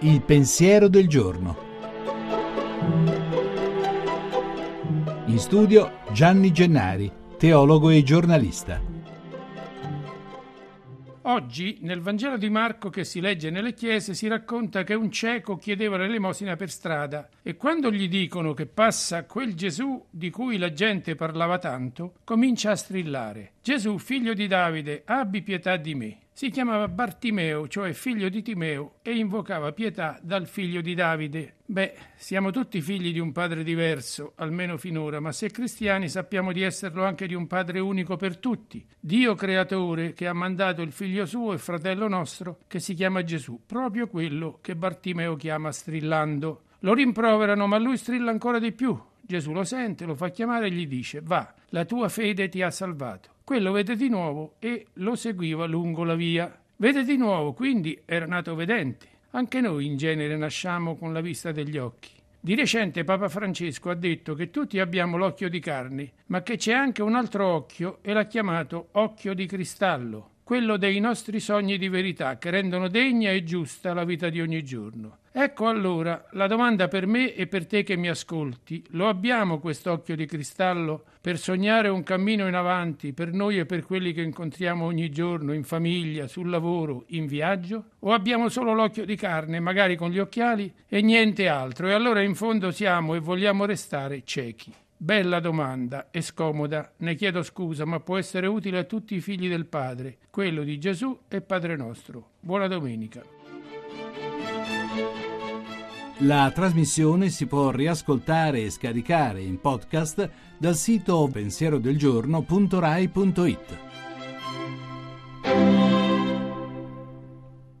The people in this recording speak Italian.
Il pensiero del giorno. In studio Gianni Gennari, teologo e giornalista. Oggi, nel Vangelo di Marco che si legge nelle chiese, si racconta che un cieco chiedeva l'elemosina per strada e quando gli dicono che passa quel Gesù di cui la gente parlava tanto, comincia a strillare: Gesù, figlio di Davide, abbi pietà di me. Si chiamava Bartimeo, cioè figlio di Timeo, e invocava pietà dal figlio di Davide. Beh, siamo tutti figli di un padre diverso, almeno finora, ma se cristiani sappiamo di esserlo anche di un padre unico per tutti. Dio creatore che ha mandato il figlio suo e fratello nostro, che si chiama Gesù, proprio quello che Bartimeo chiama strillando. Lo rimproverano, ma lui strilla ancora di più. Gesù lo sente, lo fa chiamare e gli dice: Va, la tua fede ti ha salvato. Quello vede di nuovo e lo seguiva lungo la via. Vede di nuovo, quindi era nato vedente. Anche noi in genere nasciamo con la vista degli occhi. Di recente Papa Francesco ha detto che tutti abbiamo l'occhio di carne, ma che c'è anche un altro occhio e l'ha chiamato occhio di cristallo quello dei nostri sogni di verità che rendono degna e giusta la vita di ogni giorno. Ecco allora la domanda per me e per te che mi ascolti. Lo abbiamo quest'occhio di cristallo per sognare un cammino in avanti per noi e per quelli che incontriamo ogni giorno in famiglia, sul lavoro, in viaggio? O abbiamo solo l'occhio di carne, magari con gli occhiali, e niente altro? E allora in fondo siamo e vogliamo restare ciechi. Bella domanda e scomoda, ne chiedo scusa, ma può essere utile a tutti i figli del Padre, quello di Gesù e Padre nostro. Buona domenica. La trasmissione si può riascoltare e scaricare in podcast dal sito pensierodelgiorno.rai.it.